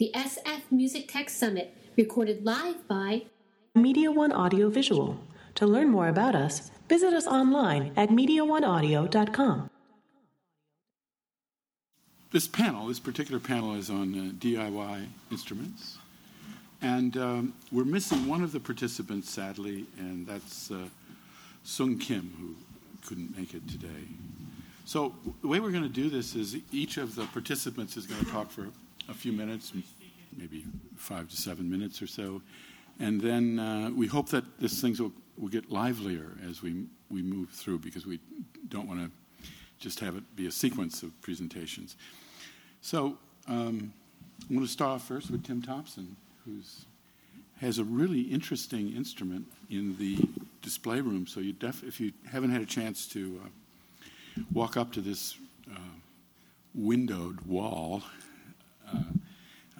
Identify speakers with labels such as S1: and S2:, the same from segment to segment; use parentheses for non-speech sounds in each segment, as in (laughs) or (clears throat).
S1: the SF Music Tech Summit, recorded live by
S2: Media One Audio Visual. To learn more about us, visit us online at MediaOneAudio.com.
S3: This panel, this particular panel, is on uh, DIY instruments. And um, we're missing one of the participants, sadly, and that's uh, Sung Kim, who couldn't make it today. So the way we're going to do this is each of the participants is going to talk for a few minutes, maybe five to seven minutes or so, and then uh, we hope that this things will, will get livelier as we we move through because we don't want to just have it be a sequence of presentations. So um, I'm going to start off first with Tim Thompson, who has a really interesting instrument in the display room. So you def- if you haven't had a chance to uh, walk up to this uh, windowed wall,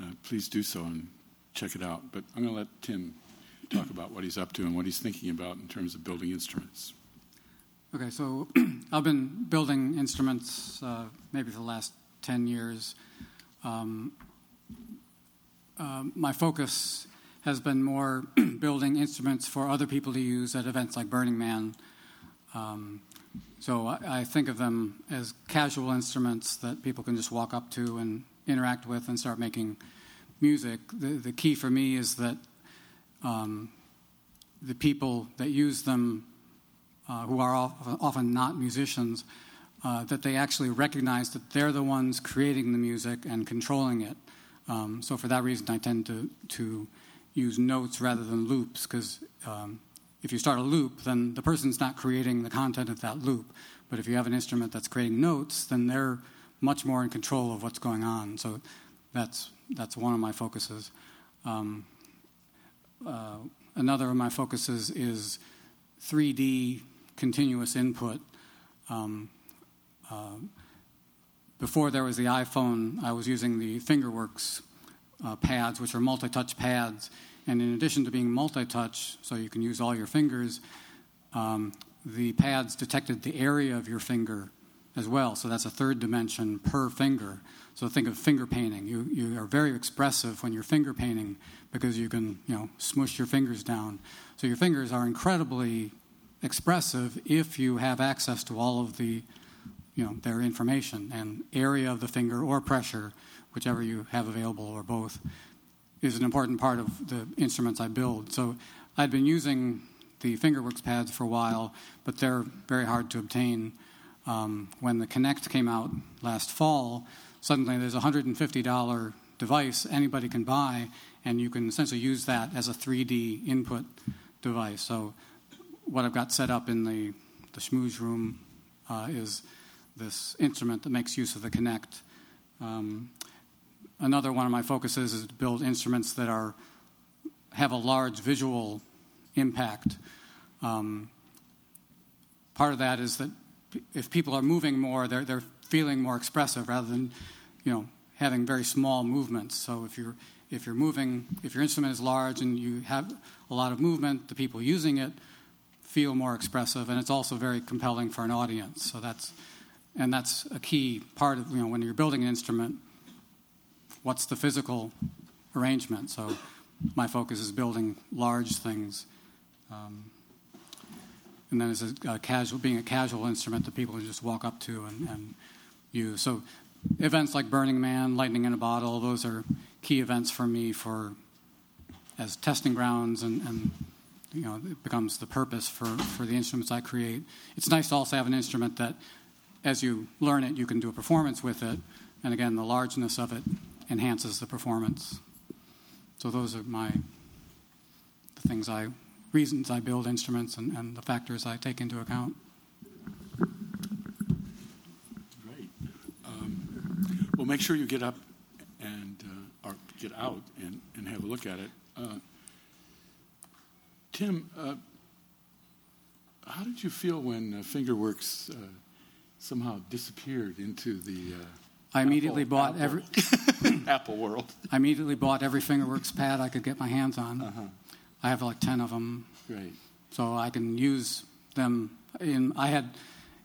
S3: uh please do so and check it out. But I'm going to let Tim talk about what he's up to and what he's thinking about in terms of building instruments.
S4: Okay, so (clears throat) I've been building instruments uh, maybe for the last 10 years. Um, uh, my focus has been more (clears throat) building instruments for other people to use at events like Burning Man. Um, so I, I, think of them as casual instruments that people can just walk up to and interact with and start making music. The, the key for me is that um, the people that use them uh, who are often not musicians, uh, that they actually recognize that they're the ones creating the music and controlling it. Um, so for that reason, I tend to to use notes rather than loops because um, if you start a loop, then the person's not creating the content of that loop. But if you have an instrument that's creating notes, then they're much more in control of what's going on. So that's that's one of my focuses. Um, uh, another of my focuses is 3D continuous input. Um, uh, before there was the iPhone, I was using the Fingerworks uh, pads, which are multi touch pads. And in addition to being multi touch, so you can use all your fingers, um, the pads detected the area of your finger as well. So that's a third dimension per finger. So think of finger painting. You, you are very expressive when you're finger painting because you can you know smush your fingers down. So your fingers are incredibly expressive if you have access to all of the you know their information and area of the finger or pressure whichever you have available or both is an important part of the instruments I build so I'd been using the fingerworks pads for a while but they're very hard to obtain um, when the Kinect came out last fall suddenly there's a $150 device anybody can buy and you can essentially use that as a 3d input device so what I've got set up in the, the schmooze room uh, is this instrument that makes use of the Kinect. Um, another one of my focuses is to build instruments that are have a large visual impact. Um, part of that is that if people are moving more, they're, they're feeling more expressive rather than, you know, having very small movements. So if you're if you're moving, if your instrument is large and you have a lot of movement, the people using it feel more expressive, and it's also very compelling for an audience. So that's and that's a key part of you know when you're building an instrument. What's the physical arrangement? So my focus is building large things, um, and then it's a, a, casual being a casual instrument that people just walk up to and, and use. So events like Burning Man, Lightning in a Bottle, those are key events for me for as testing grounds and, and you know, it becomes the purpose for, for the instruments I create. It's nice to also have an instrument that, as you learn it, you can do a performance with it. And again, the largeness of it enhances the performance. So those are my the things I reasons I build instruments and, and the factors I take into account.
S3: Great. Um, well, make sure you get up and uh, or get out and, and have a look at it. Uh, Tim, uh, how did you feel when uh, Fingerworks uh, somehow disappeared into the? Uh,
S4: I immediately
S3: Apple,
S4: bought
S3: Apple,
S4: every (laughs)
S3: Apple world. (laughs)
S4: I immediately bought every Fingerworks pad I could get my hands on. Uh-huh. I have like ten of them.
S3: Great.
S4: So I can use them. In I had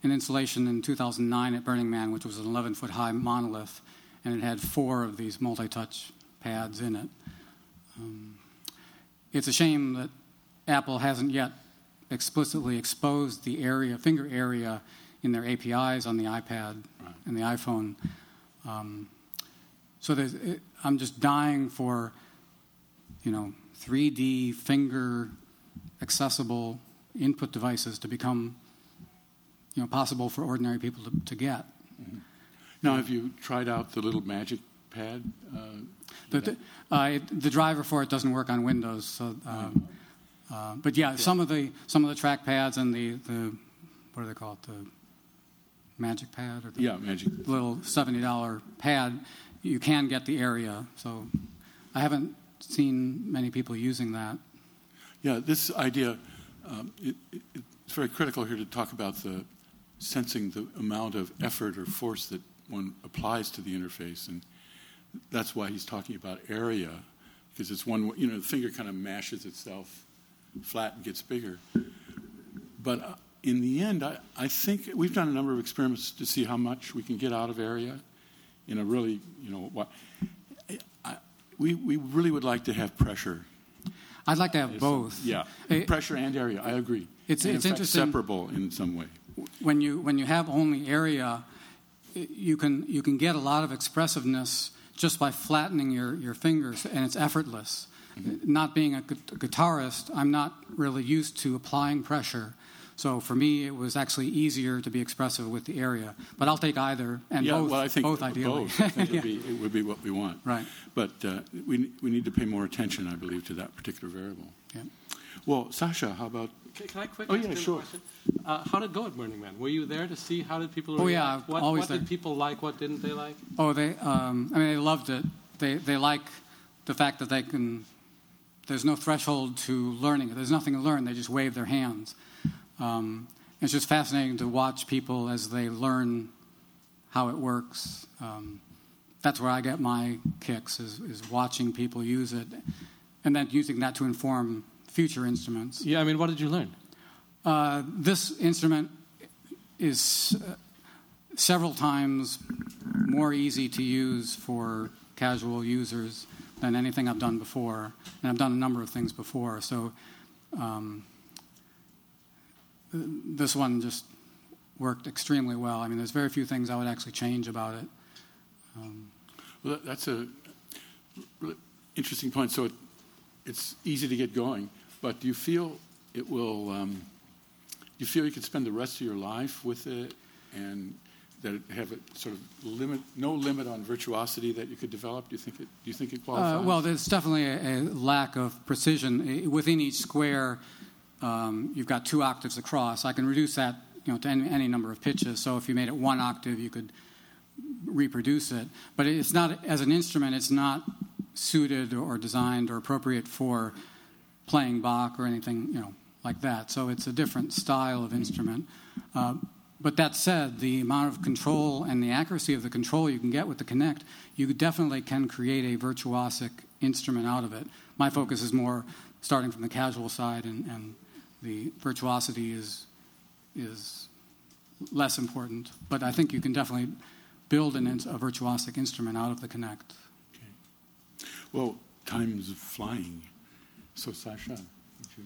S4: an installation in 2009 at Burning Man, which was an 11 foot high monolith, and it had four of these multi touch pads in it. Um, it's a shame that Apple hasn't yet explicitly exposed the area, finger area, in their APIs on the iPad right. and the iPhone. Um, so it, I'm just dying for, you know, 3D finger accessible input devices to become, you know, possible for ordinary people to, to get.
S3: Mm-hmm. Now, have you tried out the little Magic Pad? Uh,
S4: the, the, uh, it, the, driver for it doesn't work on Windows, so. Um, uh, but yeah, yeah, some of the some of the track pads and the, the what do they call it the Magic Pad or the
S3: yeah Magic
S4: little seventy dollar pad, you can get the area. So I haven't seen many people using that.
S3: Yeah, this idea um, it, it, it's very critical here to talk about the sensing the amount of effort or force that one applies to the interface, and that's why he's talking about area because it's one you know the finger kind of mashes itself flat and gets bigger. But uh, in the end, I, I think we've done a number of experiments to see how much we can get out of area in a really, you know, what. We, we really would like to have pressure.
S4: I'd like to have both.
S3: Yeah, it, pressure and area. I agree.
S4: It's,
S3: and
S4: it's
S3: in
S4: interesting.
S3: Fact, separable in some way.
S4: When you when you have only area, you can you can get a lot of expressiveness just by flattening your, your fingers, and it's effortless. Mm-hmm. Not being a guitarist, I'm not really used to applying pressure. So for me, it was actually easier to be expressive with the area. But I'll take either, and
S3: yeah,
S4: both,
S3: well, I think
S4: both ideally.
S3: Both. I think yeah. it, would be, (laughs) it, would be, what we want.
S4: Right.
S3: But uh, we, we need to pay more attention, I believe, to that particular variable.
S4: Yeah.
S3: Well, Sasha, how about?
S5: Can, can I quickly?
S3: Oh yeah, sure.
S5: Uh, how did it go at Burning Man? Were you there to see how did people?
S4: Oh
S5: react?
S4: yeah,
S5: what,
S4: always
S5: What
S4: there.
S5: did people like? What didn't they like?
S4: Oh, they. Um, I mean, they loved it. They they like the fact that they can. There's no threshold to learning. There's nothing to learn. They just wave their hands. Um, it's just fascinating to watch people as they learn how it works. Um, that's where I get my kicks is, is watching people use it, and then using that to inform future instruments.
S5: Yeah, I mean, what did you learn?
S4: Uh, this instrument is uh, several times more easy to use for casual users than anything I've done before, and I've done a number of things before. So um, this one just worked extremely well. I mean, there's very few things I would actually change about it.
S3: Um, well, that's a really interesting point. So it, it's easy to get going, but do you feel it will? Um, do you feel you could spend the rest of your life with it, and that it have a sort of limit, no limit on virtuosity that you could develop? Do you think it? Do you think it qualifies?
S4: Uh, well, there's definitely a, a, lack of precision within each square. Um, you've got two octaves across. I can reduce that, you know, to any, any number of pitches. So if you made it one octave, you could reproduce it. But it's not as an instrument. It's not suited or designed or appropriate for playing Bach or anything, you know, like that. So it's a different style of instrument. Uh, but that said, the amount of control and the accuracy of the control you can get with the Kinect, you definitely can create a virtuosic instrument out of it. My focus is more starting from the casual side, and, and the virtuosity is is less important. But I think you can definitely build an, a virtuosic instrument out of the Kinect.
S3: Okay. Well, time's flying. So, Sasha, would you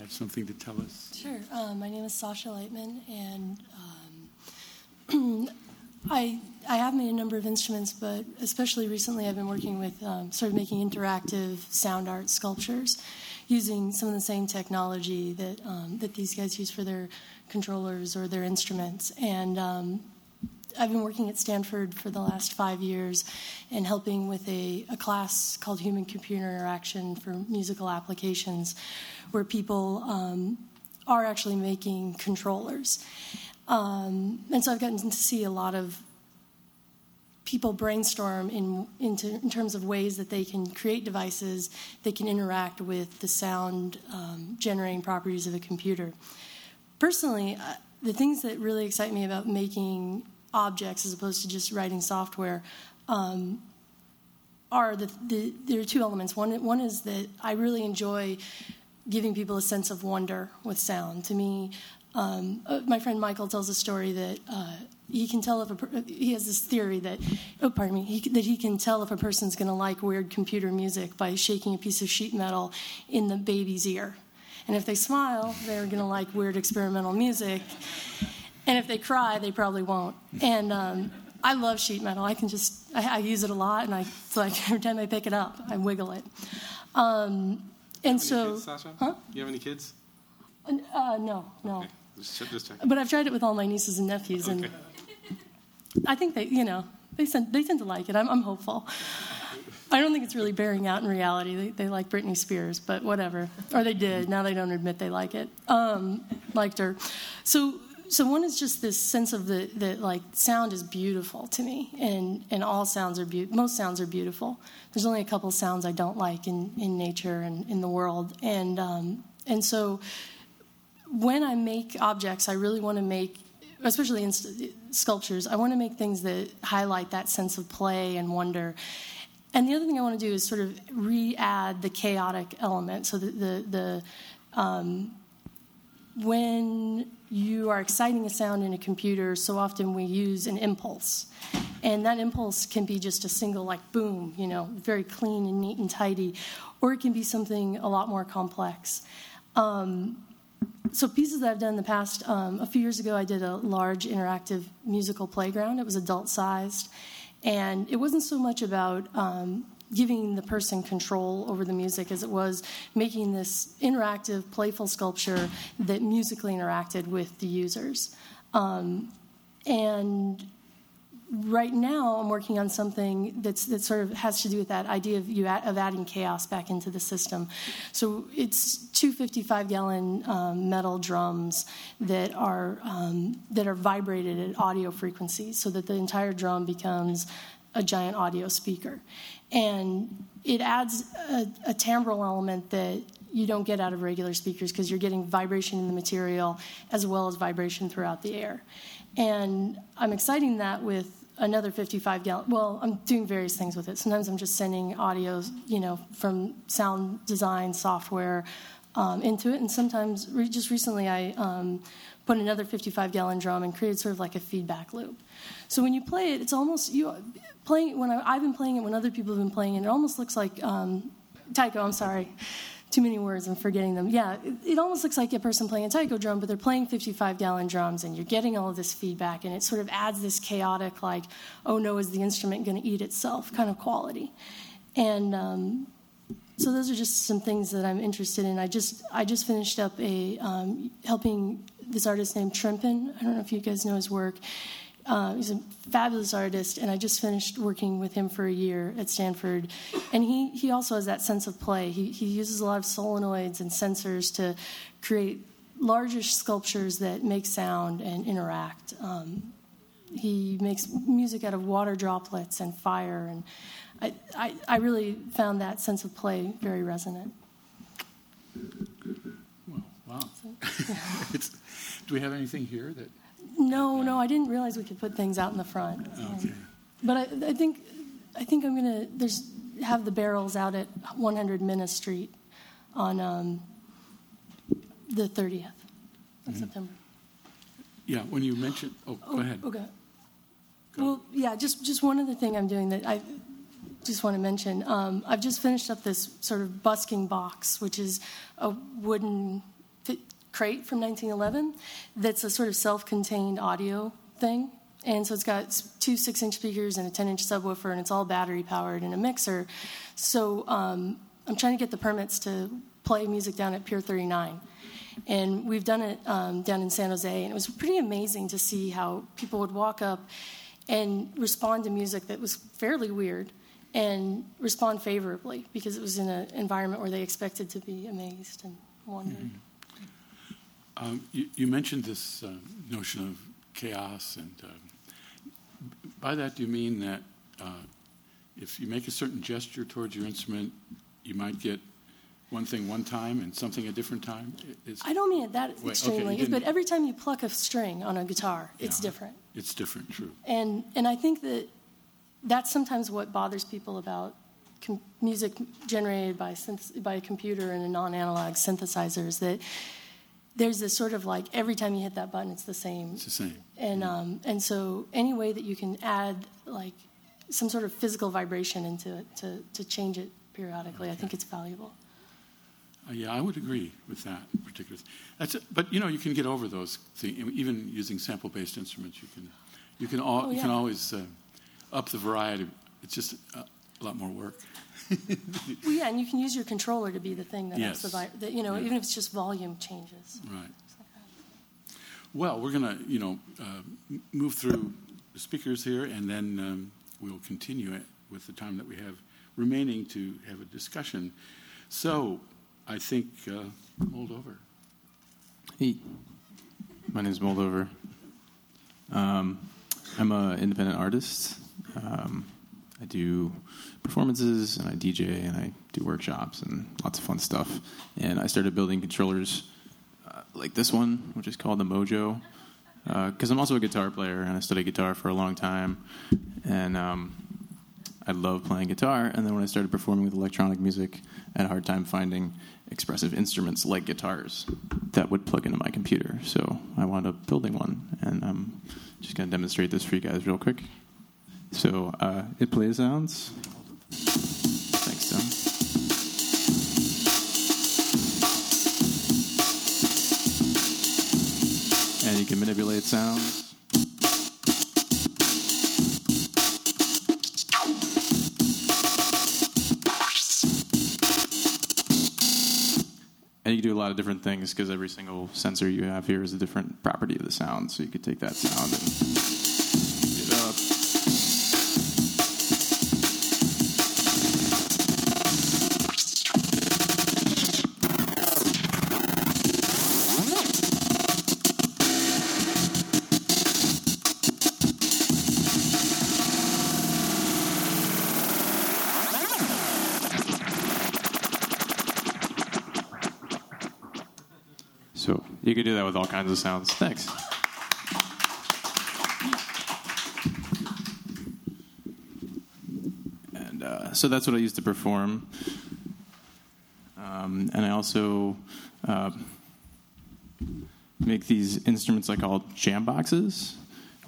S3: have something to tell us?
S6: Sure. Um, my name is Sasha Leitman, and um, (clears throat) I I have made a number of instruments, but especially recently, I've been working with um, sort of making interactive sound art sculptures, using some of the same technology that um, that these guys use for their controllers or their instruments, and um, I've been working at Stanford for the last five years and helping with a, a class called Human Computer Interaction for musical applications, where people um, are actually making controllers. Um, and so I've gotten to see a lot of people brainstorm in, into, in terms of ways that they can create devices that can interact with the sound um, generating properties of a computer. Personally, uh, the things that really excite me about making objects as opposed to just writing software um, are the, the, there are two elements. One, one is that I really enjoy giving people a sense of wonder with sound. To me, um, uh, my friend Michael tells a story that uh, he can tell if a, per- he has this theory that oh pardon me he, that he can tell if a person's going to like weird computer music by shaking a piece of sheet metal in the baby's ear. And if they smile they're going to like weird experimental music. And if they cry they probably won't. And um, i love sheet metal. I can just I, I, use it a lot and i it's (laughs) like every time i pick it up i wiggle it. Um, and so
S5: kids, Sasha?
S6: huh?
S5: You have any kids?
S6: Uh, no no.
S5: Okay. just, just
S6: but i've tried it with all my nieces and nephews and
S5: Okay.
S6: I think they, you know, they tend, they tend to like it. I'm, I'm hopeful. I don't think it's really bearing out in reality. They, they like Britney Spears, but whatever. Or they did. Now they don't admit they like it. Um, liked her. So, so one is just this sense of the, the like sound is beautiful to me, and, and all sounds are beautiful. Most sounds are beautiful. There's only a couple sounds I don't like in, in nature and in the world, and um, and so when I make objects, I really want to make especially in sculptures, I want to make things that highlight that sense of play and wonder. And the other thing I want to do is sort of re-add the chaotic element. So the the, the um, when you are exciting a sound in a computer, so often we use an impulse, and that impulse can be just a single like boom, you know, very clean and neat and tidy, or it can be something a lot more complex. Um, so pieces that I've done in the past. Um, a few years ago, I did a large interactive musical playground. It was adult sized, and it wasn't so much about um, giving the person control over the music as it was making this interactive, playful sculpture that musically interacted with the users. Um, and right now I'm working on something that's that sort of has to do with that idea of you of adding chaos back into the system. So it's two 55 gallon um, metal drums that are um, that are vibrated at audio frequencies, so that the entire drum becomes a giant audio speaker, and it adds a, a timbral element that you don't get out of regular speakers because you're getting vibration in the material as well as vibration throughout the air. And I'm exciting that with another 55 gallon. Well, I'm doing various things with it. Sometimes I'm just sending audio, you know, from sound design software um, into it, and sometimes re- just recently I um, put another 55 gallon drum and created sort of like a feedback loop. So when you play it, it's almost you playing. When I, have been playing it, when other people have been playing it, it almost looks like um, Taiko. I'm sorry too many words and forgetting them. Yeah, it, it, almost looks like a person playing a taiko drum, but they're playing 55 gallon drums, and you're getting all of this feedback, and it sort of adds this chaotic, like, oh no, is the instrument going to eat itself kind of quality. And um, so those are just some things that I'm interested in. I just I just finished up a um, helping this artist named Trimpin. I don't know if you guys know his work. Uh, he's a fabulous artist, and I just finished working with him for a year at Stanford. And he, he also has that sense of play. He, he uses a lot of solenoids and sensors to create largish sculptures that make sound and interact. Um, he makes music out of water droplets and fire, and I, I, I really found that sense of play very resonant.
S3: Well, wow. (laughs) So, yeah. do we have anything here that
S6: no, no, I didn't realize we could put things out in the front.
S3: Okay.
S6: But I, I think, I think I'm gonna there's have the barrels out at 100 Minna Street on um, the 30th of
S3: Mm-hmm.
S6: September.
S3: Yeah, when you mentioned, oh, go ahead.
S6: Okay. Well, yeah, just just one other thing I'm doing that I just want to mention. Um, I've just finished up this sort of busking box, which is a wooden crate from 1911 that's a sort of self-contained audio thing. And so it's got two six-inch speakers and a 10-inch subwoofer, and it's all battery-powered and a mixer. So um, I'm trying to get the permits to play music down at Pier 39. And we've done it um, down in San Jose, and it was pretty amazing to see how people would walk up and respond to music that was fairly weird and respond favorably because it was in an environment where they expected to be amazed and wondered.
S3: Mm-hmm. Um, you, you, mentioned this uh, notion of chaos, and uh, by that do you mean that uh, if you make a certain gesture towards your instrument, you might get one thing one time and something a different time?
S6: It's, I don't mean it that Wait, extremely, okay, but every time you pluck a string on a guitar, it's yeah, different.
S3: It's different, true.
S6: And and I think that that's sometimes what bothers people about com- music generated by synth- by a computer and a non-analog synthesizer is that there's this sort of like every time you hit that button, it's the same.
S3: It's the same.
S6: And um, and so any way that you can add like some sort of physical vibration into it to to change it periodically, I think it's valuable.
S3: Uh, yeah, I would agree with that particular. That's it. But you know, you can get over those things. Even using sample-based instruments, you can you can all,
S6: Oh,
S3: you can always uh, up the variety. It's just a, a lot more work. (laughs)
S6: Well, yeah, and you can use your controller to be the thing that
S3: Yes.
S6: has the vi- that you know,
S3: Yeah.
S6: even if it's just volume changes.
S3: Right. Well, we're going to, you know, uh, m- move through the speakers here, and then um, we'll continue it with the time that we have remaining to have a discussion. So, I think uh, Moldover.
S7: Hey, my name is Moldover. Um, I'm an independent artist. Um, I do performances and I DJ and I do workshops and lots of fun stuff. And I started building controllers uh, like this one, which is called the Mojo, because I'm also a guitar player and I studied guitar for a long time. And um, I love playing guitar, and then when I started performing with electronic music, I had a hard time finding expressive instruments like guitars that would plug into my computer. So I wound up building one, and I'm just going to demonstrate this for you guys real quick. So uh, it plays sounds. Thanks, Tom. And you can manipulate sounds. And you can do a lot of different things because every single sensor you have here is a different property of the sound. So you could take that sound and So you could do that with all kinds of sounds. Thanks. And uh, so that's what I use to perform. Um, and I also uh, make these instruments I call jam boxes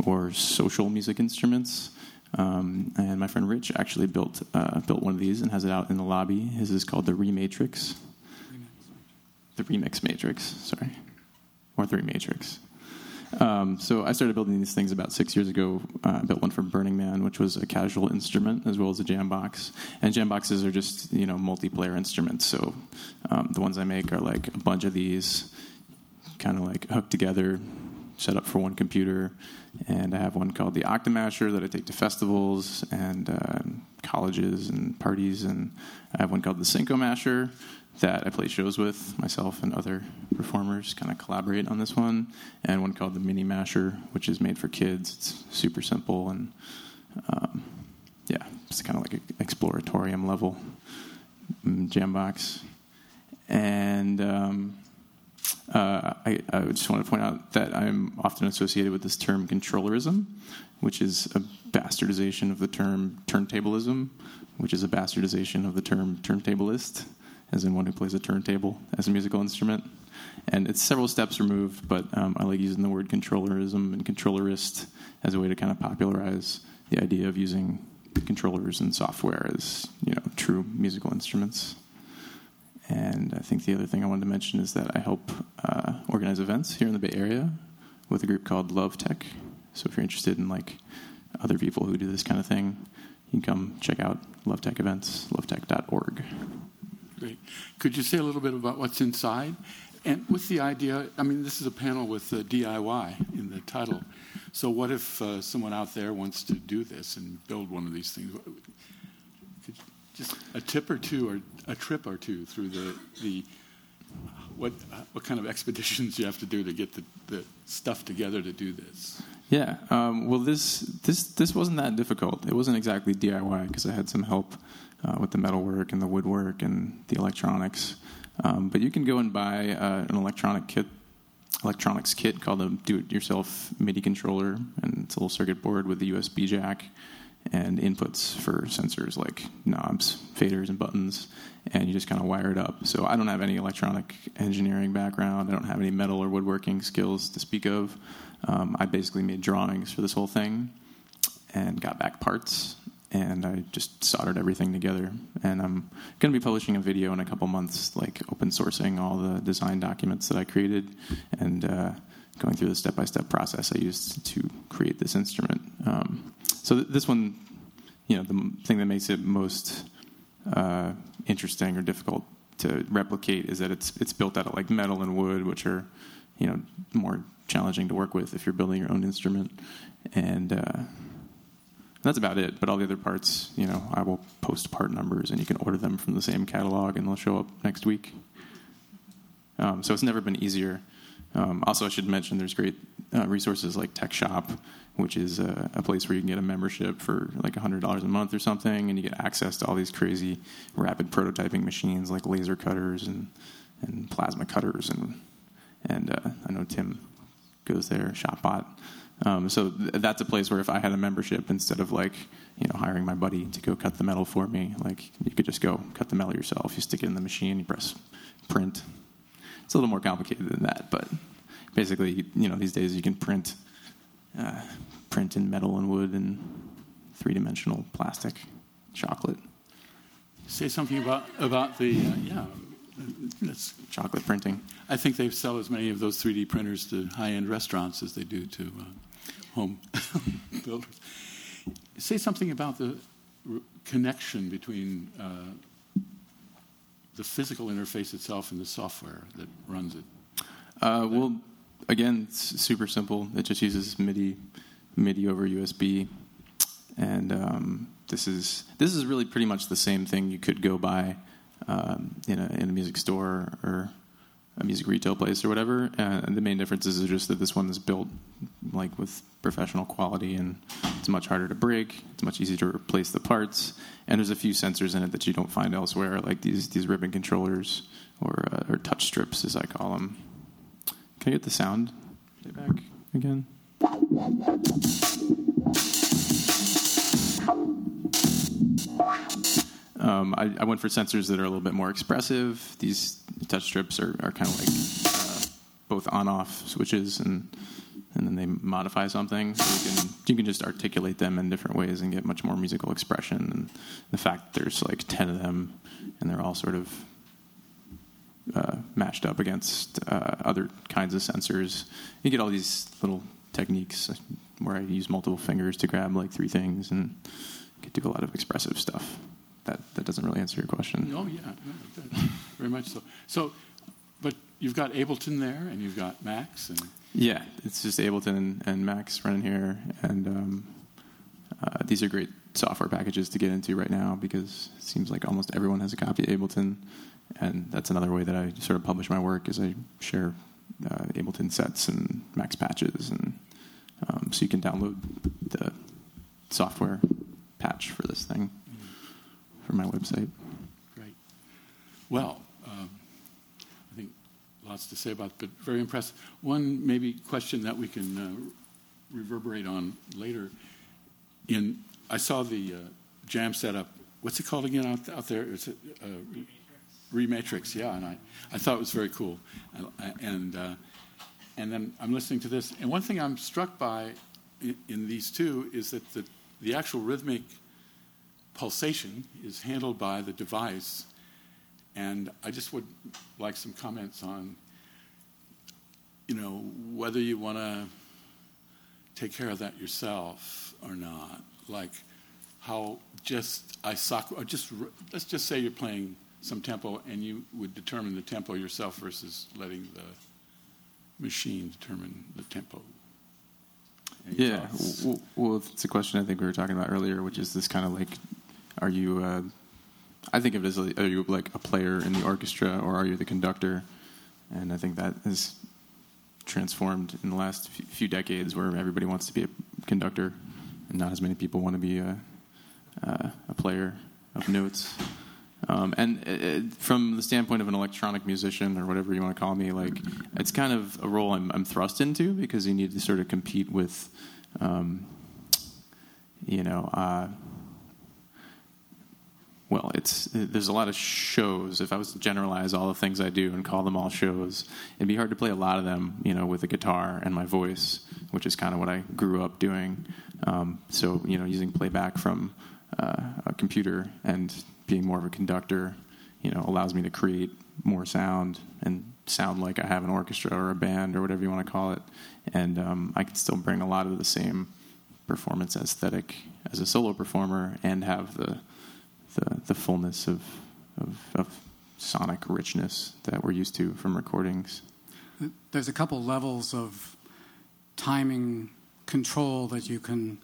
S7: or social music instruments. Um, and my friend Rich actually built uh, built one of these and has it out in the lobby. His is called the Rematrix. The Remix Matrix, sorry, or the matrix. Um, so I started building these things about six years ago. Uh, I built one for Burning Man, which was a casual instrument as well as a jam box. And jam boxes are just you know multiplayer instruments. So um, the ones I make are like a bunch of these, kind of like hooked together, set up for one computer. And I have one called the Octamasher that I take to festivals and uh, colleges and parties. And I have one called the Cinco Masher that I play shows with myself and other performers. Kind of collaborate on this one, and one called the Mini Masher, which is made for kids. It's super simple and um, yeah, it's kind of like an exploratorium level mm, jam box. And um, uh, I, I just want to point out that I'm often associated with this term controllerism, which is a bastardization of the term turntablism, which is a bastardization of the term turntablist, as in one who plays a turntable as a musical instrument. And it's several steps removed, but um, I like using the word controllerism and controllerist as a way to kind of popularize the idea of using controllers and software as you know true musical instruments. And I think the other thing I wanted to mention is that I help uh, organize events here in the Bay Area with a group called Love Tech. So if you're interested in like other people who do this kind of thing, you can come check out Love Tech events, lovetech.org.
S3: Great. Could you say a little bit about what's inside? And with the idea, I mean, this is a panel with uh, DIY in the title. So, what if uh, someone out there wants to do this and build one of these things? Just a tip or two, or a trip or two through the the what uh, what kind of (laughs) expeditions you have to do to get the, the stuff together to do this?
S7: Yeah. Um, well, this this this wasn't that difficult. It wasn't exactly DIY because I had some help uh, with the metalwork and the woodwork and the electronics. Um, but you can go and buy uh, an electronic kit, electronics kit called a do-it-yourself MIDI controller, and it's a little circuit board with a USB jack and inputs for sensors like knobs, faders, and buttons, and you just kind of wire it up. So I don't have any electronic engineering background. I don't have any metal or woodworking skills to speak of. Um, I basically made drawings for this whole thing and got back parts and I just soldered everything together. And I'm going to be publishing a video in a couple months, like open sourcing all the design documents that I created and uh, going through the step by step process I used to create this instrument. Um, so th- this one, you know, the thing that makes it most uh, interesting or difficult to replicate is that it's it's built out of like metal and wood, which are you know more challenging to work with if you're building your own instrument, and uh, that's about it. But all the other parts, you know, I will post part numbers, and you can order them from the same catalog, and they'll show up next week. Um, so it's never been easier. Um, also, I should mention there's great uh, resources like Tech Shop, which is a, place where you can get a membership for like $100 a month or something, and you get access to all these crazy rapid prototyping machines like laser cutters and, and plasma cutters. And, and uh, I know Tim goes there, ShopBot. Um, so th- that's a place where if I had a membership, instead of like you know hiring my buddy to go cut the metal for me, like you could just go cut the metal yourself. You stick it in the machine, you press print. It's a little more complicated than that, but basically, you know, these days you can print uh, print in metal and wood and three dimensional plastic, chocolate.
S3: Say something about about the uh, yeah.
S7: That's chocolate printing.
S3: I think they sell as many of those 3D printers to high-end restaurants as they do to uh, home (laughs) builders. Say something about the r- connection between uh, the physical interface itself and the software that runs it.
S7: Uh, well, again, it's super simple. It just uses MIDI, MIDI over USB, and um, this is this is really pretty much the same thing you could go buy um, in a in a music store or a music retail place or whatever. And the main difference is just that this one is built like with professional quality, and it's much harder to break. It's much easier to replace the parts, and there's a few sensors in it that you don't find elsewhere, like these these ribbon controllers or uh, or touch strips, as I call them. Can I get the sound back again? Um, I, I, went for sensors that are a little bit more expressive. These touch strips are, are kind of like uh, both on-off switches, and and then they modify something. So you can you can just articulate them in different ways and get much more musical expression. And the fact there's like ten of them, and they're all sort of uh, matched up against uh, other kinds of sensors. You get all these little techniques where I use multiple fingers to grab like three things and get do a lot of expressive stuff. That that doesn't really answer your question.
S3: Oh yeah, no, very much so. So, but you've got Ableton there, and you've got Max, and
S7: yeah, it's just Ableton and, and Max running here, and um, uh, these are great software packages to get into right now because it seems like almost everyone has a copy of Ableton and that's another way that I sort of publish my work is I share uh, Ableton sets and Max patches, and um, so you can download the software patch for this thing mm-hmm. my website.
S3: Great. Well, um, I think lots to say about, it, but very impressive. One maybe question that we can uh, reverberate on later. In I saw the uh, jam setup. What's it called again out, out there? Is it uh, Rematrix, yeah, and I, I thought it was very cool. And, uh, and then I'm listening to this, and one thing I'm struck by in, in these two is that the, the actual rhythmic pulsation is handled by the device. And I just would like some comments on, you know, whether you want to take care of that yourself or not. Like how just I sock, or just let's just say you're playing some tempo, and you would determine the tempo yourself versus letting the machine determine the tempo.
S7: Any yeah, well, it's a question I think we were talking about earlier, which is this kind of like, are you? Uh, I think of it as like, are you like a player in the orchestra, or are you the conductor? And I think that has transformed in the last few decades, where everybody wants to be a conductor, and not as many people want to be a, uh, a player of notes. Um, and it, from the standpoint of an electronic musician or whatever you want to call me, like it's kind of a role I'm, I'm thrust into because you need to sort of compete with, um, you know, uh, well, it's there's a lot of shows. If I was to generalize all the things I do and call them all shows, it'd be hard to play a lot of them, you know, with a guitar and my voice, which is kind of what I grew up doing. Um, so, you know, using playback from uh, a computer and being more of a conductor, you know, allows me to create more sound and sound like I have an orchestra or a band or whatever you want to call it. And um, I can still bring a lot of the same performance aesthetic as a solo performer and have the the, the fullness of, of, of sonic richness that we're used to from recordings.
S4: There's a couple levels of timing control that you can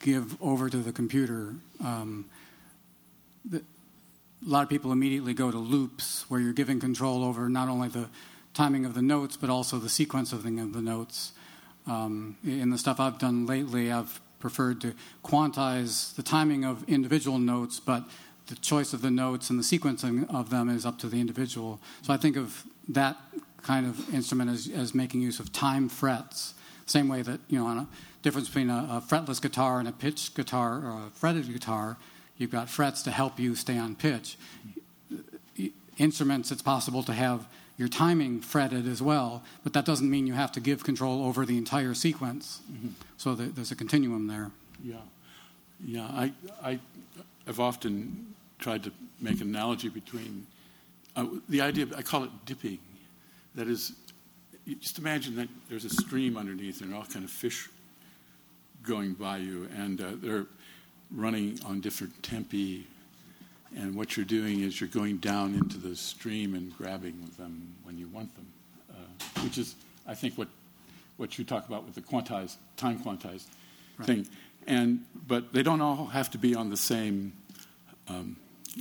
S4: give over to the computer. Um, the, a lot of people immediately go to loops where you're giving control over not only the timing of the notes but also the sequencing of the notes. Um, in the stuff I've done lately, I've preferred to quantize the timing of individual notes, but the choice of the notes and the sequencing of them is up to the individual. So I think of that kind of instrument as, as making use of time frets. Same way that, you know, on a difference between a, a fretless guitar and a pitched guitar or a fretted guitar, you've got frets to help you stay on pitch. Mm-hmm. Instruments, it's possible to have your timing fretted as well, but that doesn't mean you have to give control over the entire sequence. Mm-hmm. So the, there's a continuum there.
S3: Yeah, yeah. I, I, have often tried to make an analogy between uh, the idea. I call it dipping. That is, just imagine that there's a stream underneath, and all kind of fish going by you, and uh, they're running on different tempi and what you're doing is you're going down into the stream and grabbing them when you want them, uh, which is, I think, what what you talk about with the quantized time quantized right. thing. And but they don't all have to be on the same um,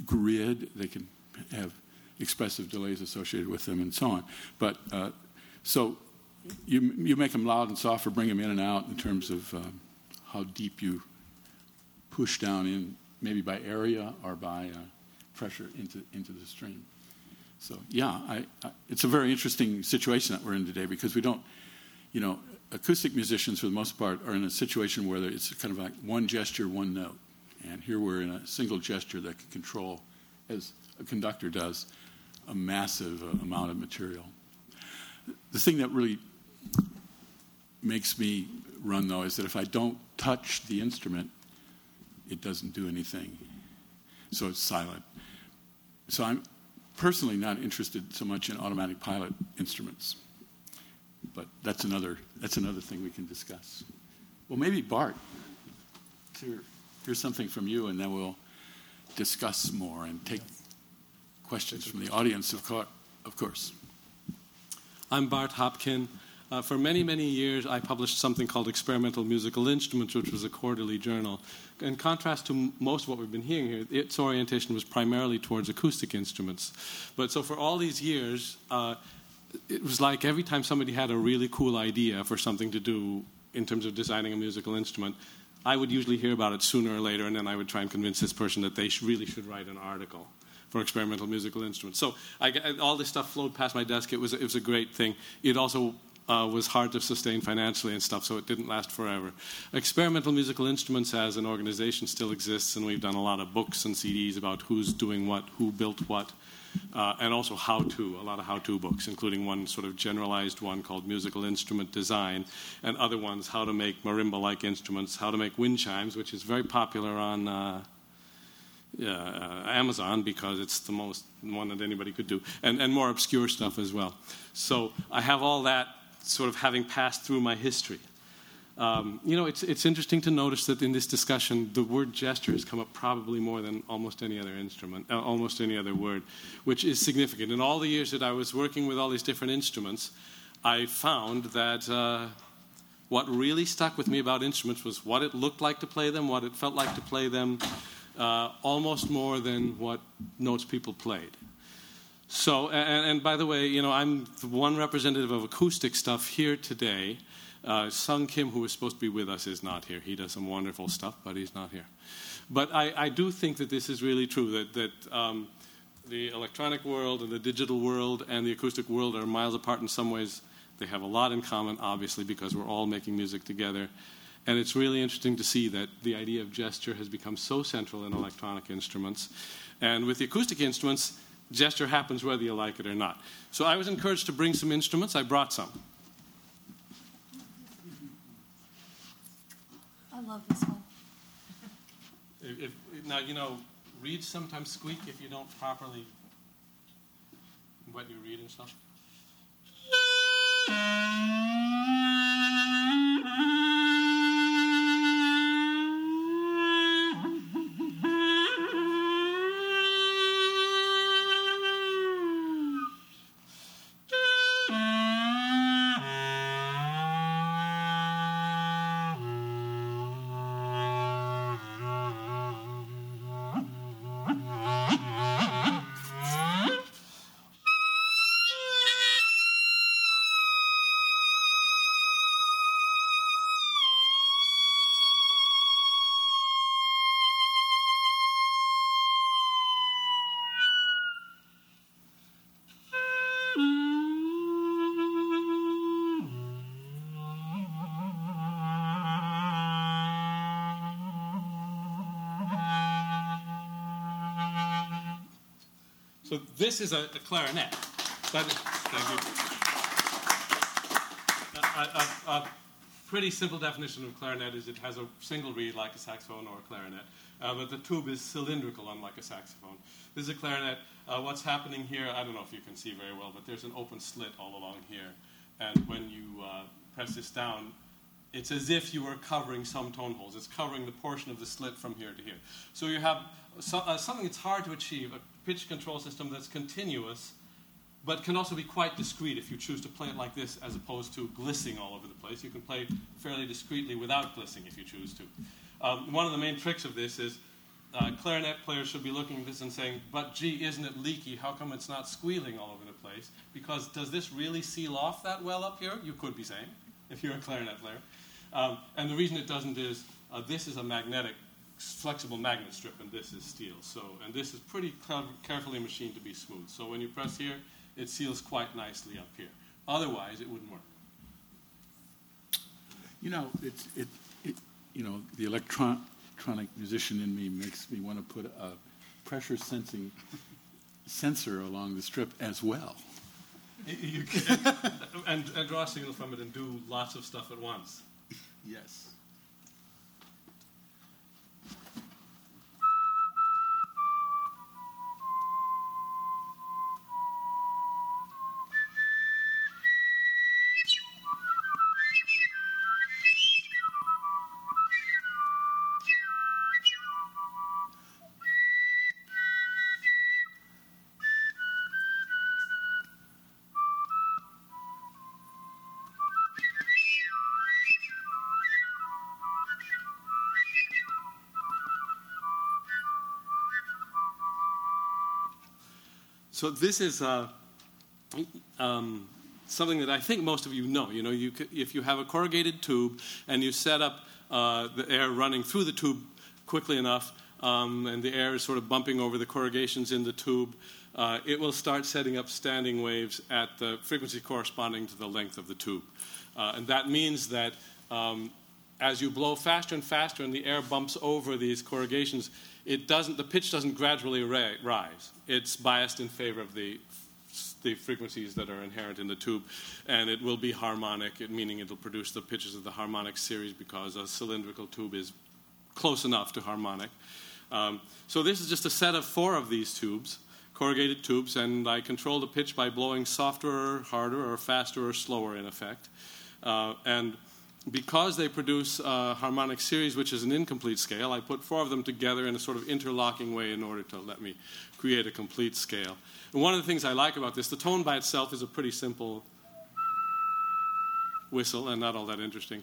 S3: grid. They can have expressive delays associated with them, and so on. But uh, so you you make them loud and soft, or bring them in and out in terms of um, how deep you push down in maybe by area or by uh, pressure into, into the stream. So, yeah, I, I, it's a very interesting situation that we're in today because we don't, you know, acoustic musicians for the most part are in a situation where it's kind of like one gesture, one note. And here we're in a single gesture that can control, as a conductor does, a massive uh, amount of material. The thing that really makes me run, though, is that if I don't touch the instrument, it doesn't do anything. So it's silent. So I'm personally not interested so much in automatic pilot instruments. But that's another, that's another thing we can discuss. Well, maybe Bart, hear, hear something from you, and then we'll discuss more and take questions from the audience, of, co- of course.
S5: I'm Bart Hopkin. Uh, for many, many years, I published something called Experimental Musical Instruments, which was a quarterly journal. In contrast to most of what we've been hearing here, its orientation was primarily towards acoustic instruments. But so for all these years, uh, it was like every time somebody had a really cool idea for something to do in terms of designing a musical instrument, I would usually hear about it sooner or later, and then I would try and convince this person that they really should write an article for experimental musical instruments. So I, all this stuff flowed past my desk. It was, it was a great thing. It also uh, was hard to sustain financially and stuff, so it didn't last forever. Experimental Musical Instruments as an organization still exists, and we've done a lot of books and CDs about who's doing what, who built what, uh, and also how to, a lot of how to books, including one sort of generalized one called Musical Instrument Design, and other ones, how to make marimba like instruments, how to make wind chimes, which is very popular on. Uh, uh, Amazon because it's the most one that anybody could do, and, and more obscure stuff as well. So I have all that sort of having passed through my history. Um, you know, it's, it's interesting to notice that in this discussion, the word gesture has come up probably more than almost any other instrument, uh, almost any other word, which is significant. In all the years that I was working with all these different instruments, I found that uh, what really stuck with me about instruments was what it looked like to play them, what it felt like to play them, uh, almost more than what notes people played. So, and, and, by the way, you know, I'm the one representative of acoustic stuff here today. Uh, Sung Kim, who was supposed to be with us, is not here. He does some wonderful stuff, but he's not here. But I, I do think that this is really true that, that um, the electronic world and the digital world and the acoustic world are miles apart in some ways. They have a lot in common, obviously, because we're all making music together. And it's really interesting to see that the idea of gesture has become so central in electronic instruments. And with the acoustic instruments, gesture happens whether you like it or not. So I was encouraged to bring some instruments. I brought some.
S6: I love this one.
S5: If, if, now, you know, reeds sometimes squeak if you don't properly wet your reed and stuff. So this is a, a clarinet. Thank you. A, a, a, pretty simple definition of clarinet is it has a single reed like a saxophone or a clarinet, uh, but the tube is cylindrical unlike a saxophone. This is a clarinet. Uh, what's happening here, I don't know if you can see very well, but there's an open slit all along here. And when you uh, press this down, it's as if you were covering some tone holes. It's covering the portion of the slit from here to here. So you have so, uh, something that's hard to achieve, a pitch control system that's continuous, but can also be quite discrete if you choose to play it like this as opposed to glissing all over the place. You can play fairly discreetly without glissing if you choose to. Um, one of the main tricks of this is uh, clarinet players should be looking at this and saying, but gee, isn't it leaky? How come it's not squealing all over the place? Because does this really seal off that well up here? You could be saying, if you're a clarinet player. Um, and the reason it doesn't is uh, this is a magnetic flexible magnet strip, and this is steel. So, and this is pretty carefully machined to be smooth. So when you press here, it seals quite nicely up here. Otherwise, it wouldn't work.
S3: You know, it's it, it you know the electron, electronic musician in me makes me want to put a pressure sensing sensor along the strip as well.
S5: You can, and, and draw a signal from it and do lots of stuff at once.
S3: Yes.
S5: So this is uh, um, something that I think most of you know. You know, you if you have a corrugated tube and you set up uh, the air running through the tube quickly enough, um, and the air is sort of bumping over the corrugations in the tube, uh, it will start setting up standing waves at the frequency corresponding to the length of the tube. Uh, and that means that um, as you blow faster and faster and the air bumps over these corrugations, it doesn't, the pitch doesn't gradually rise. It's biased in favor of the, the frequencies that are inherent in the tube, and it will be harmonic, meaning it'll produce the pitches of the harmonic series because a cylindrical tube is close enough to harmonic. Um, so this is just a set of four of these tubes, corrugated tubes, and I control the pitch by blowing softer or harder or faster or slower in effect. Uh, and because they produce a harmonic series, which is an incomplete scale, I put four of them together in a sort of interlocking way in order to let me create a complete scale. And one of the things I like about this, the tone by itself is a pretty simple whistle and not all that interesting,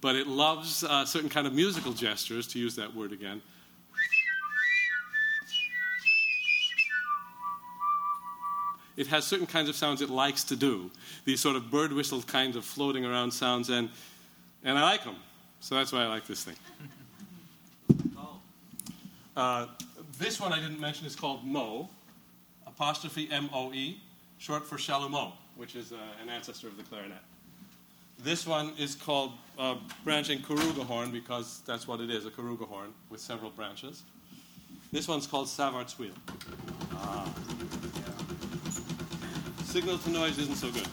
S5: but it loves uh, certain kind of musical gestures, to use that word again. It has certain kinds of sounds it likes to do, these sort of bird whistle kinds of floating around sounds, and and I like them. So that's why I like this thing. (laughs) Uh, this one I didn't mention is called Mo, apostrophe M O E, short for chalumeau, which is uh, an ancestor of the clarinet. This one is called uh, branching Corrugahorn because that's what it is, a Corrugahorn with several branches. This one's called Savart's wheel. Ah. Signal to noise isn't so good.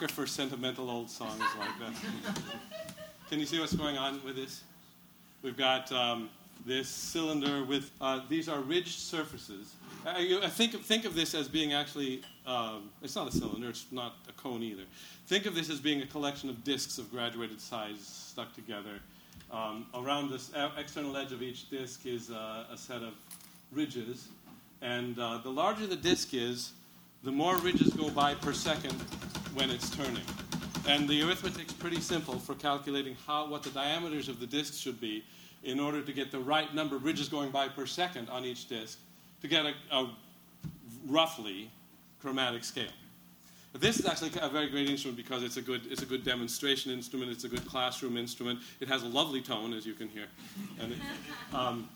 S5: Sucker for sentimental old songs like that. (laughs) Can you see what's going on with this? We've got um, this cylinder with uh, these are ridged surfaces. I, you- I think of, think of this as being actually um, it's not a cylinder, it's not a cone either. Think of this as being a collection of discs of graduated size stuck together. Um, around this e- external edge of each disc is uh, a set of ridges, and uh, the larger the disc is, the more ridges go by per second when it's turning. And the arithmetic's pretty simple for calculating how what the diameters of the discs should be in order to get the right number of ridges going by per second on each disc to get a, a roughly chromatic scale. This is actually a very great instrument because it's a good it's a good demonstration instrument. It's a good classroom instrument. It has a lovely tone, as you can hear, and, it, um,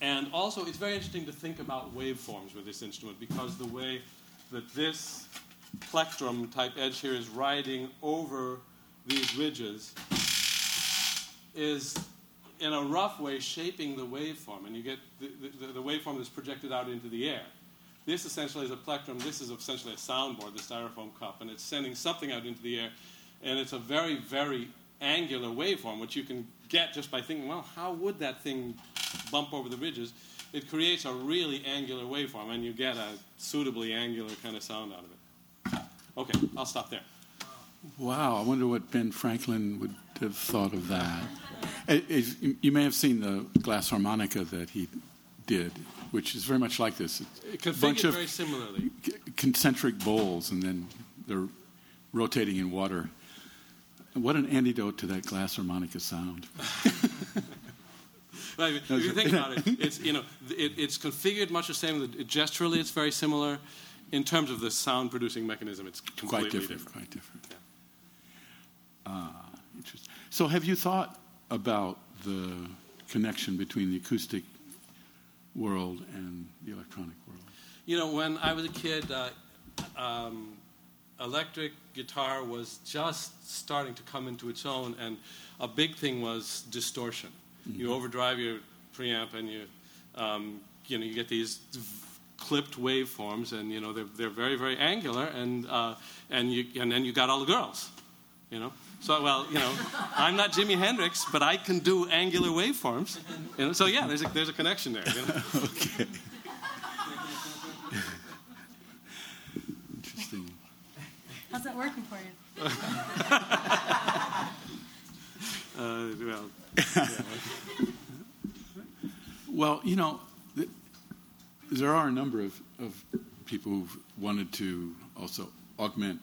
S5: and also it's very interesting to think about waveforms with this instrument because the way that this plectrum type edge here is riding over these ridges is in a rough way shaping the waveform, and you get the, the, the waveform that's projected out into the air. This essentially is a plectrum. This is essentially a soundboard, the styrofoam cup, and it's sending something out into the air. And it's a very, very angular waveform, which you can get just by thinking, well, how would that thing bump over the ridges? It creates a really angular waveform, and you get a suitably angular kind of sound out of it. Okay, I'll stop there.
S3: Wow, I wonder what Ben Franklin would have thought of that. (laughs) It- it- you may have seen the glass harmonica that he did, which is very much like this. It's a bunch of
S5: very similarly.
S3: c- concentric bowls, and then they're rotating in water. What an antidote to that glass harmonica sound. (laughs)
S5: Well, if you think about it, it's you know it, it's configured much the same. Gesturally, it's very similar. In terms of the sound producing mechanism, it's completely
S3: quite different, Quite different. Ah, interesting. So, have you thought about the connection between the acoustic world and the electronic world?
S5: You know, when I was a kid, uh, um, electric guitar was just starting to come into its own, and a big thing was distortion. You overdrive your preamp, and you, um, you know, you get these clipped waveforms, and you know they're they're very very angular, and uh, and you and then you got all the girls, you know. So well, you know, (laughs) I'm not Jimi Hendrix, but I can do angular waveforms. You know, so yeah, there's a there's a connection there. You know? (laughs)
S3: okay. Interesting.
S6: How's that working for you? (laughs)
S5: Uh, well,
S3: Well, you know, th- there are a number of, of people who've wanted to also augment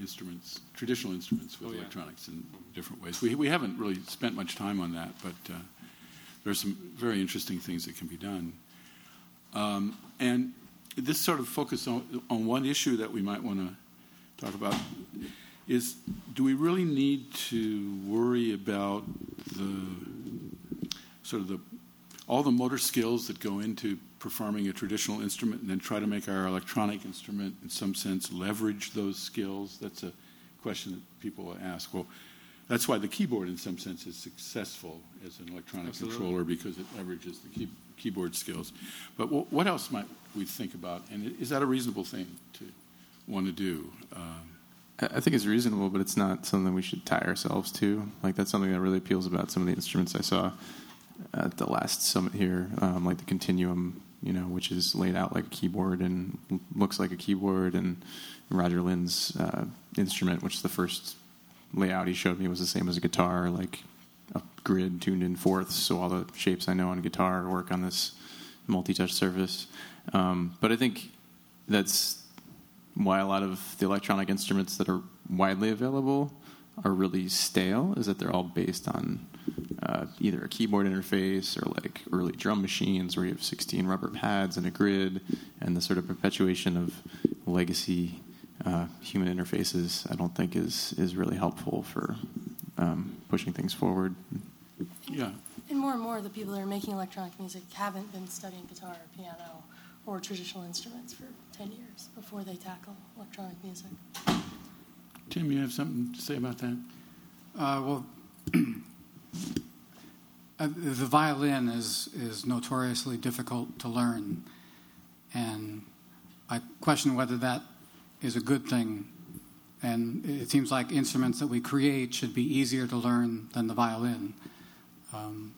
S3: instruments, traditional instruments with
S5: Oh, yeah.
S3: electronics in different ways. We, we haven't really spent much time on that, but uh, there are some very interesting things that can be done. Um, and this sort of focus on, on one issue that we might want to talk about is do we really need to worry about the sort of the all the motor skills that go into performing a traditional instrument and then try to make our electronic instrument in some sense leverage those skills? That's a question that people ask. Well that's why the keyboard in some sense is successful as an electronic
S5: Absolutely.
S3: controller because it leverages the key, keyboard skills. But wh- what else might we think about? And is that a reasonable thing to want to do? Um,
S7: I think it's reasonable, but it's not something we should tie ourselves to. Like that's something that really appeals about some of the instruments I saw at the last summit here, um, like the Continuum, you know, which is laid out like a keyboard and looks like a keyboard, and Roger Linn's uh, instrument, which the first layout he showed me was the same as a guitar, like a grid tuned in fourths, so all the shapes I know on guitar work on this multi-touch surface. Um, but I think that's why a lot of the electronic instruments that are widely available are really stale is that they're all based on uh, either a keyboard interface or like early drum machines where you have 16 rubber pads and a grid and the sort of perpetuation of legacy uh, human interfaces I don't think is is really helpful for um, pushing things forward.
S3: Yeah.
S6: And more and more, the people that are making electronic music haven't been studying guitar or piano or traditional instruments for 10 years before they tackle electronic music.
S3: Tim, you have something to say about that?
S4: Uh, well, (clears throat) uh, the violin is, is notoriously difficult to learn, and I question whether that is a good thing. And it seems like instruments that we create should be easier to learn than the violin. Um,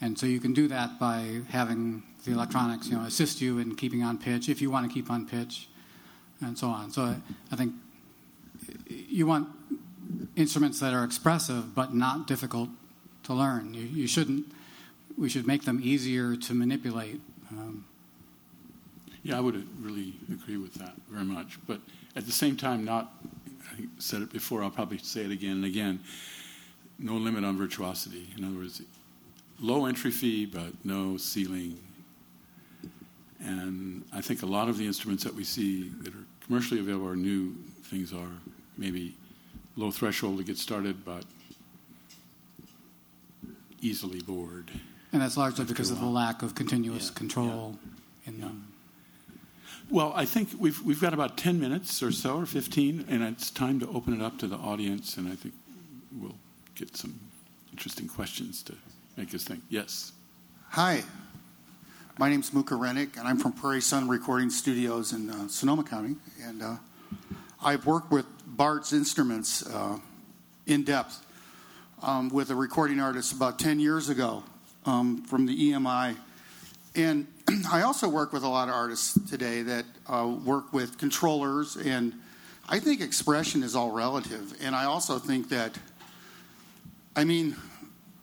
S4: and so you can do that by having the electronics, you know, assist you in keeping on pitch if you want to keep on pitch, and so on. So I think you want instruments that are expressive but not difficult to learn. You, you shouldn't. We should make them easier to manipulate. Um,
S3: yeah, I would really agree with that very much. But at the same time, not. I said it before. I'll probably say it again and again. No limit on virtuosity. In other words, low entry fee but no ceiling and I think a lot of the instruments that we see that are commercially available are new things are maybe low threshold to get started, but easily bored.
S4: And that's largely because of the lack of continuous
S3: yeah,
S4: control
S3: yeah,
S4: in
S3: yeah.
S4: them.
S3: Well, I think we've we've got about ten minutes or so, or fifteen, and it's time to open it up to the audience, and I think we'll get some interesting questions to make us think. Yes.
S8: Hi, my name's Muka Rennick, and I'm from Prairie Sun Recording Studios in uh, Sonoma County. And uh, I've worked with Bart's Instruments uh, in depth um, with a recording artist about 10 years ago um, from the EMI. And (clears throat) I also work with a lot of artists today that uh, work with controllers, and I think expression is all relative. And I also think that, I mean,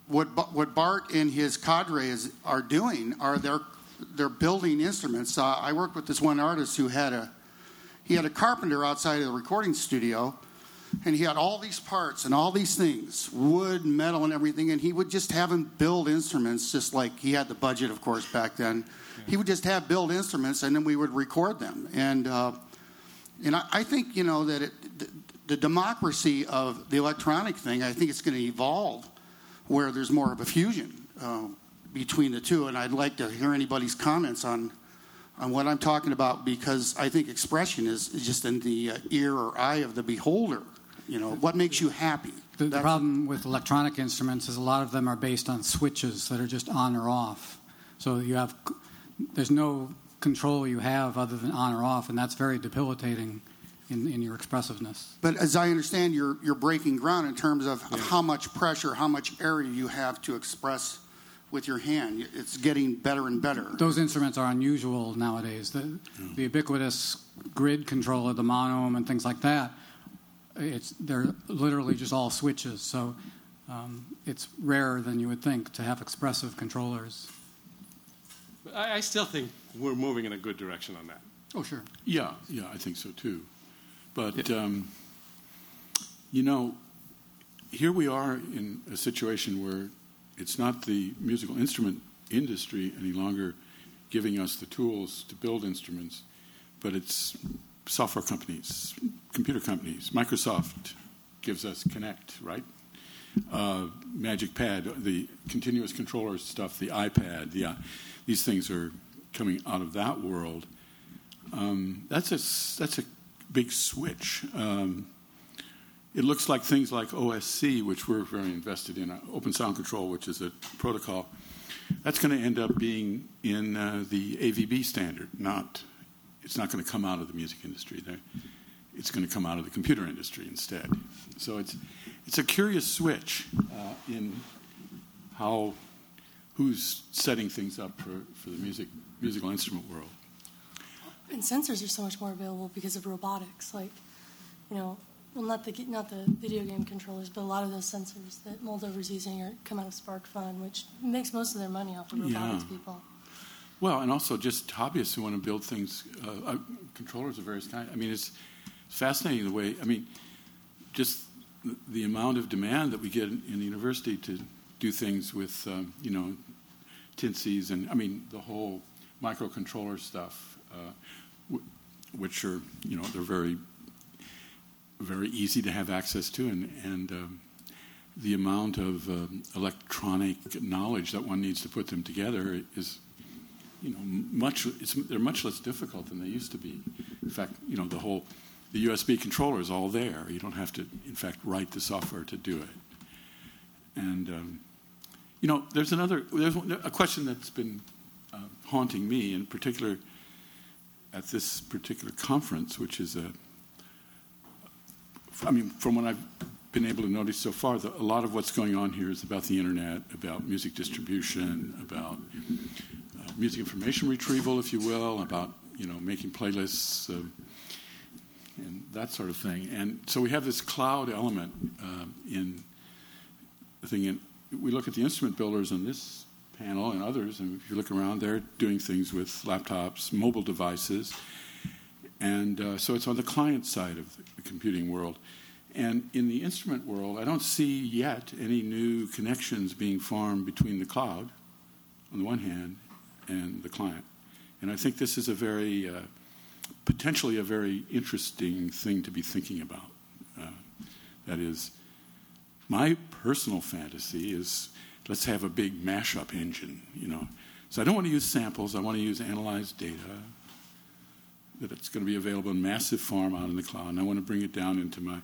S8: what what Bart and his cadre is, are doing are they're they're building instruments. Uh, I worked with this one artist who had a he had a carpenter outside of the recording studio, and he had all these parts and all these things, wood, metal, and everything. And he would just have him build instruments, just like he had the budget, of course, back then. He would just have build instruments, and then we would record them. And uh, and I, I, think you know that it, the, the democracy of the electronic thing. I think it's going to evolve where there's more of a fusion. Uh, between the two, and I'd like to hear anybody's comments on on what I'm talking about because I think expression is, is just in the uh, ear or eye of the beholder. You know, what makes you happy?
S4: The, the problem with electronic instruments is a lot of them are based on switches that are just on or off. So you have there's no control you have other than on or off, and that's very debilitating in, in your expressiveness.
S8: But as I understand, you're you're breaking ground in terms of yeah. how much pressure, how much area you have to express with your hand. It's getting better and better.
S4: Those instruments are unusual nowadays. The, yeah. the ubiquitous grid controller, the monome and things like that, it's, they're literally just all switches. So um, it's rarer than you would think to have expressive controllers.
S5: I, I still think we're moving in a good direction on that.
S4: Oh, sure.
S3: Yeah, yeah, I think so too. But, yeah. um, you know, here we are in a situation where it's not the musical instrument industry any longer giving us the tools to build instruments, but it's software companies, computer companies. Microsoft gives us Kinect, right? Uh, Magic Pad, the continuous controller stuff, the iPad, the, uh, these things are coming out of that world. Um, that's a that's a big switch. Um, it looks like things like OSC, which we're very invested in, uh, Open Sound Control, which is a protocol, that's going to end up being in uh, the AVB standard. Not, it's not going to come out of the music industry. There, it's going to come out of the computer industry instead. So it's it's a curious switch uh, in how who's setting things up for, for the music musical instrument world.
S6: And sensors are so much more available because of robotics. Like, you know, well, not the not the video game controllers, but a lot of those sensors that Moldover's using are come out of SparkFun, which makes most of their money off of robotics
S3: Yeah.
S6: people.
S3: Well, and also just hobbyists who want to build things, uh, uh, controllers of various kinds. I mean, it's fascinating the way. I mean, just the, amount of demand that we get in, in the university to do things with, um, you know, Teensies and I mean the whole microcontroller stuff, uh, w- which are you know they're very very easy to have access to, and and um, the amount of um, electronic knowledge that one needs to put them together is you know, much they're much less difficult than they used to be. In fact, you know, the whole the USB controller is all there. You don't have to, in fact, write the software to do it. And um, you know, there's another there's a question that's been uh, haunting me, in particular, at this particular conference, which is a. I mean, from what I've been able to notice so far, the, a lot of what's going on here is about the internet, about music distribution, about music information retrieval, if you will, about you know making playlists uh, and that sort of thing. And so we have this cloud element uh, in the thing. And we look at the instrument builders on this panel and others, and if you look around, they're doing things with laptops, mobile devices, and uh, so it's on the client side of the computing world. And in the instrument world, I don't see yet any new connections being formed between the cloud, on the one hand, and the client. And I think this is a very, uh, potentially a very interesting thing to be thinking about. Uh, that is, my personal fantasy is let's have a big mashup engine, you know. So I don't want to use samples, I want to use analyzed data that it's going to be available in massive form out in the cloud, and I want to bring it down into my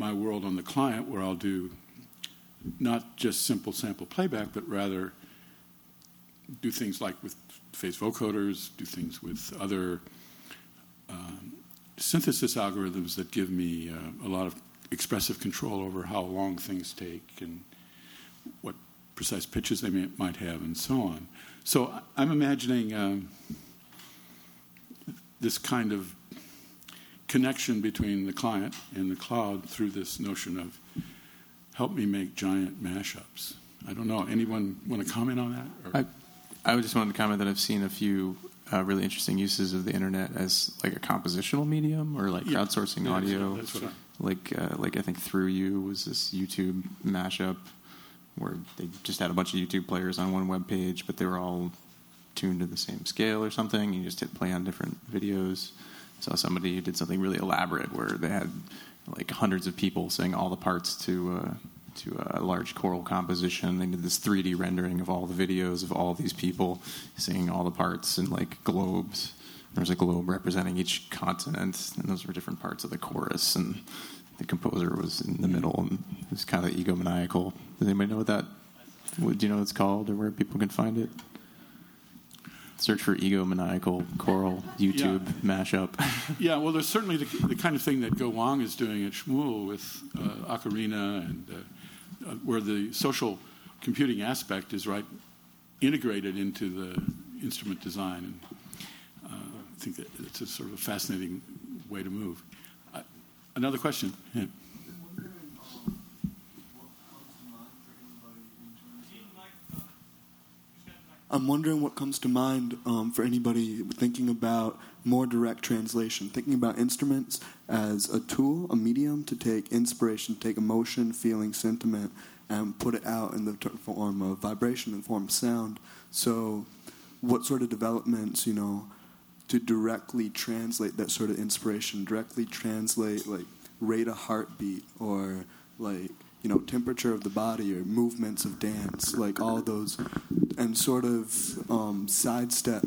S3: my world on the client where I'll do not just simple sample playback, but rather do things like with phase vocoders, do things with other um, synthesis algorithms that give me uh, a lot of expressive control over how long things take and what precise pitches they may, might have and so on. So I'm imagining um, this kind of connection between the client and the cloud through this notion of help me make giant mashups. I don't know. Anyone want to comment on that? Or-
S7: I, I just wanted to comment that I've seen a few uh, really interesting uses of the internet as like a compositional medium or like
S3: Yeah.
S7: crowdsourcing
S3: Yeah,
S7: audio.
S3: that's
S7: like uh, like I think ThruYou was this YouTube mashup where they just had a bunch of YouTube players on one web page, but they were all tuned to the same scale or something. You just hit play on different videos. I Saw somebody who did something really elaborate where they had like hundreds of people saying all the parts to uh, to a large choral composition. They did this 3D rendering of all the videos of all these people singing all the parts in like globes. There was a globe representing each continent, and those were different parts of the chorus. And the composer was in the middle, and it was kind of egomaniacal. Does anybody know what that? What, do you know what it's called, or where people can find it? Search for egomaniacal choral YouTube mashup. (laughs)
S3: Yeah, well, there's certainly the, the kind of thing that Ge Wang is doing at Smule with uh, Ocarina, and uh, where the social computing aspect is right integrated into the instrument design. And uh, I think that it's a sort of a fascinating way to move. Uh, another question? Yeah.
S9: I'm wondering what comes to mind um, for anybody thinking about more direct translation, thinking about instruments as a tool, a medium to take inspiration, take emotion, feeling, sentiment, and put it out in the form of vibration, in the form of sound. So, what sort of developments, you know, to directly translate that sort of inspiration, directly translate, like, rate a heartbeat or, like, you know, temperature of the body or movements of dance, like all those, and sort of um, sidestep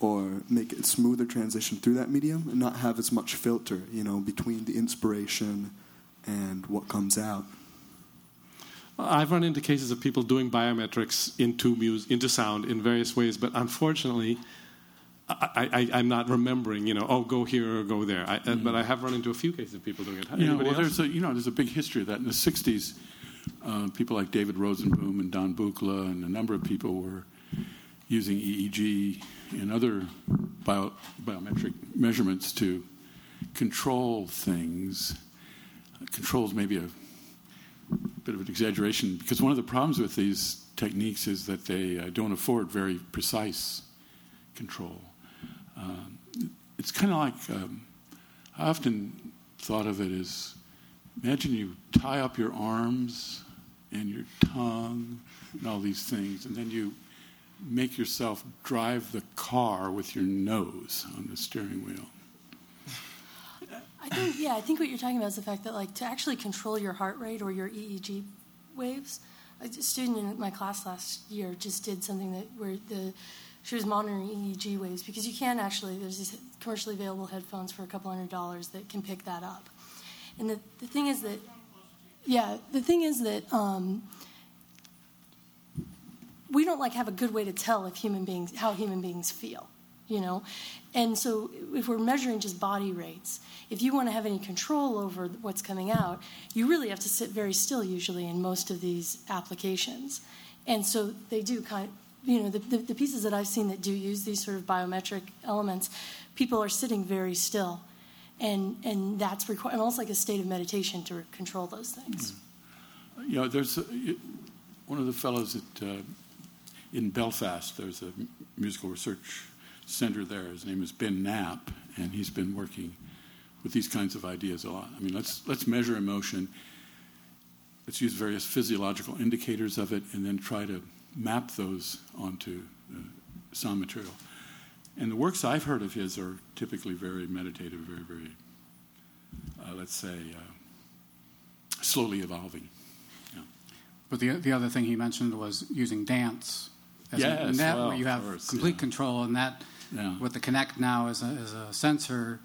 S9: or make a smoother transition through that medium and not have as much filter, you know, between the inspiration and what comes out.
S5: I've run into cases of people doing biometrics into mus- into sound in various ways, but unfortunately, I, am not remembering, you know, oh, go here or go there. I, mm. But I have run into a few cases of people doing it.
S3: Yeah, well, there's a, you know, there's a big history of that. In the 60s, uh, people like David Rosenboom and Don Buchla and a number of people were using EEG and other bio, biometric measurements to control things. Controls maybe a bit of an exaggeration because one of the problems with these techniques is that they uh, don't afford very precise control. Um, it's kind of like um, I often thought of it as imagine you tie up your arms and your tongue and all these things, and then you make yourself drive the car with your nose on the steering wheel.
S6: I think, yeah, I think what you're talking about is the fact that, like, to actually control your heart rate or your EEG waves. A student in my class last year just did something that where the she was monitoring EEG waves because you can actually there's these commercially available headphones for a couple hundred dollars that can pick that up. And the, the thing is that yeah, the thing is that um, we don't like have a good way to tell if human beings how human beings feel, you know. And so if we're measuring just body rates, if you want to have any control over what's coming out, you really have to sit very still usually in most of these applications. And so they do kind of you know, the, the, the, pieces that I've seen that do use these sort of biometric elements, people are sitting very still. And, and that's requ- almost like a state of meditation to control those things.
S3: Mm. You know, there's a, one of the fellows at, uh, in Belfast, there's a musical research center there. His name is Ben Knapp, and he's been working with these kinds of ideas a lot. I mean, let's, let's measure emotion, let's use various physiological indicators of it, and then try to map those onto uh, sound material. And the works I've heard of his are typically very meditative, very, very, uh, let's say, uh, slowly evolving.
S4: But the, the other thing he mentioned was using dance.
S3: As yes,
S4: a, that
S3: well,
S4: where you have
S3: course,
S4: complete
S3: yeah.
S4: control, and that
S3: yeah.
S4: with the Kinect now as a, as a sensor,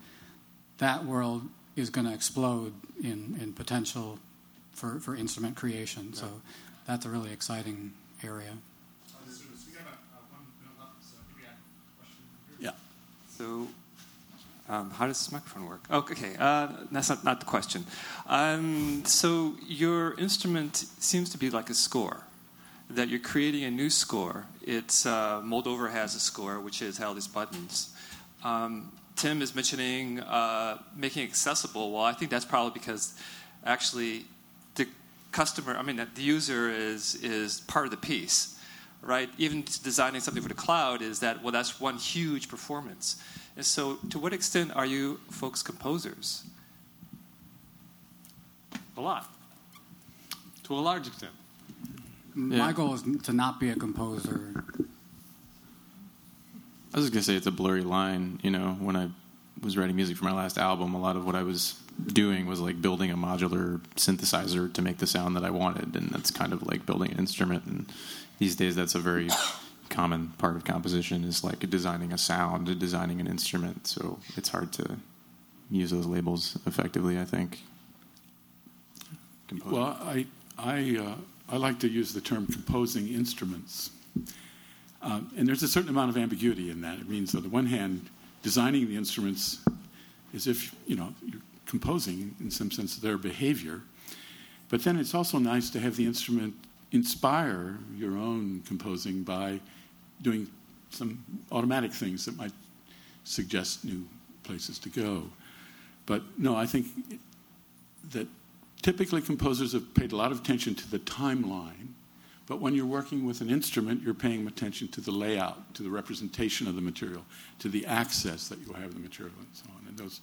S4: that world is going to explode in, in potential for, for instrument creation. So that's a really exciting area.
S3: Yeah.
S10: So, um, how does this microphone work? Oh, okay, uh, that's not, not the question. Um, so, your instrument seems to be like a score, that you're creating a new score. It's uh, Moldover has a score, which is all these buttons. Um, Tim is mentioning uh, making accessible. Well, I think that's probably because actually the customer, I mean, the user is, is part of the piece, right? Even designing something for the cloud is that, well, that's one huge performance. And so, to what extent are you folks composers?
S5: A lot. To a large extent.
S4: My goal is to not be a composer.
S7: I was going to say it's a blurry line. You know, when I was writing music for my last album, a lot of what I was doing was like building a modular synthesizer to make the sound that I wanted, and that's kind of like building an instrument. And these days, that's a very common part of composition is like designing a sound, designing an instrument. So it's hard to use those labels effectively. I think.
S3: Composing. Well, I I uh, I like to use the term composing instruments, uh, and there's a certain amount of ambiguity in that. It means, on the one hand, designing the instruments as if you know you're composing, in some sense, their behavior. But then it's also nice to have the instrument inspire your own composing by doing some automatic things that might suggest new places to go. But no, I think that typically composers have paid a lot of attention to the timeline. But when you're working with an instrument, you're paying attention to the layout, to the representation of the material, to the access that you have the material, and so on. And those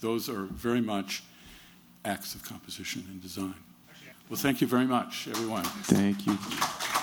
S3: those are very much acts of composition and design. Well, thank you very much, everyone.
S7: Thank you.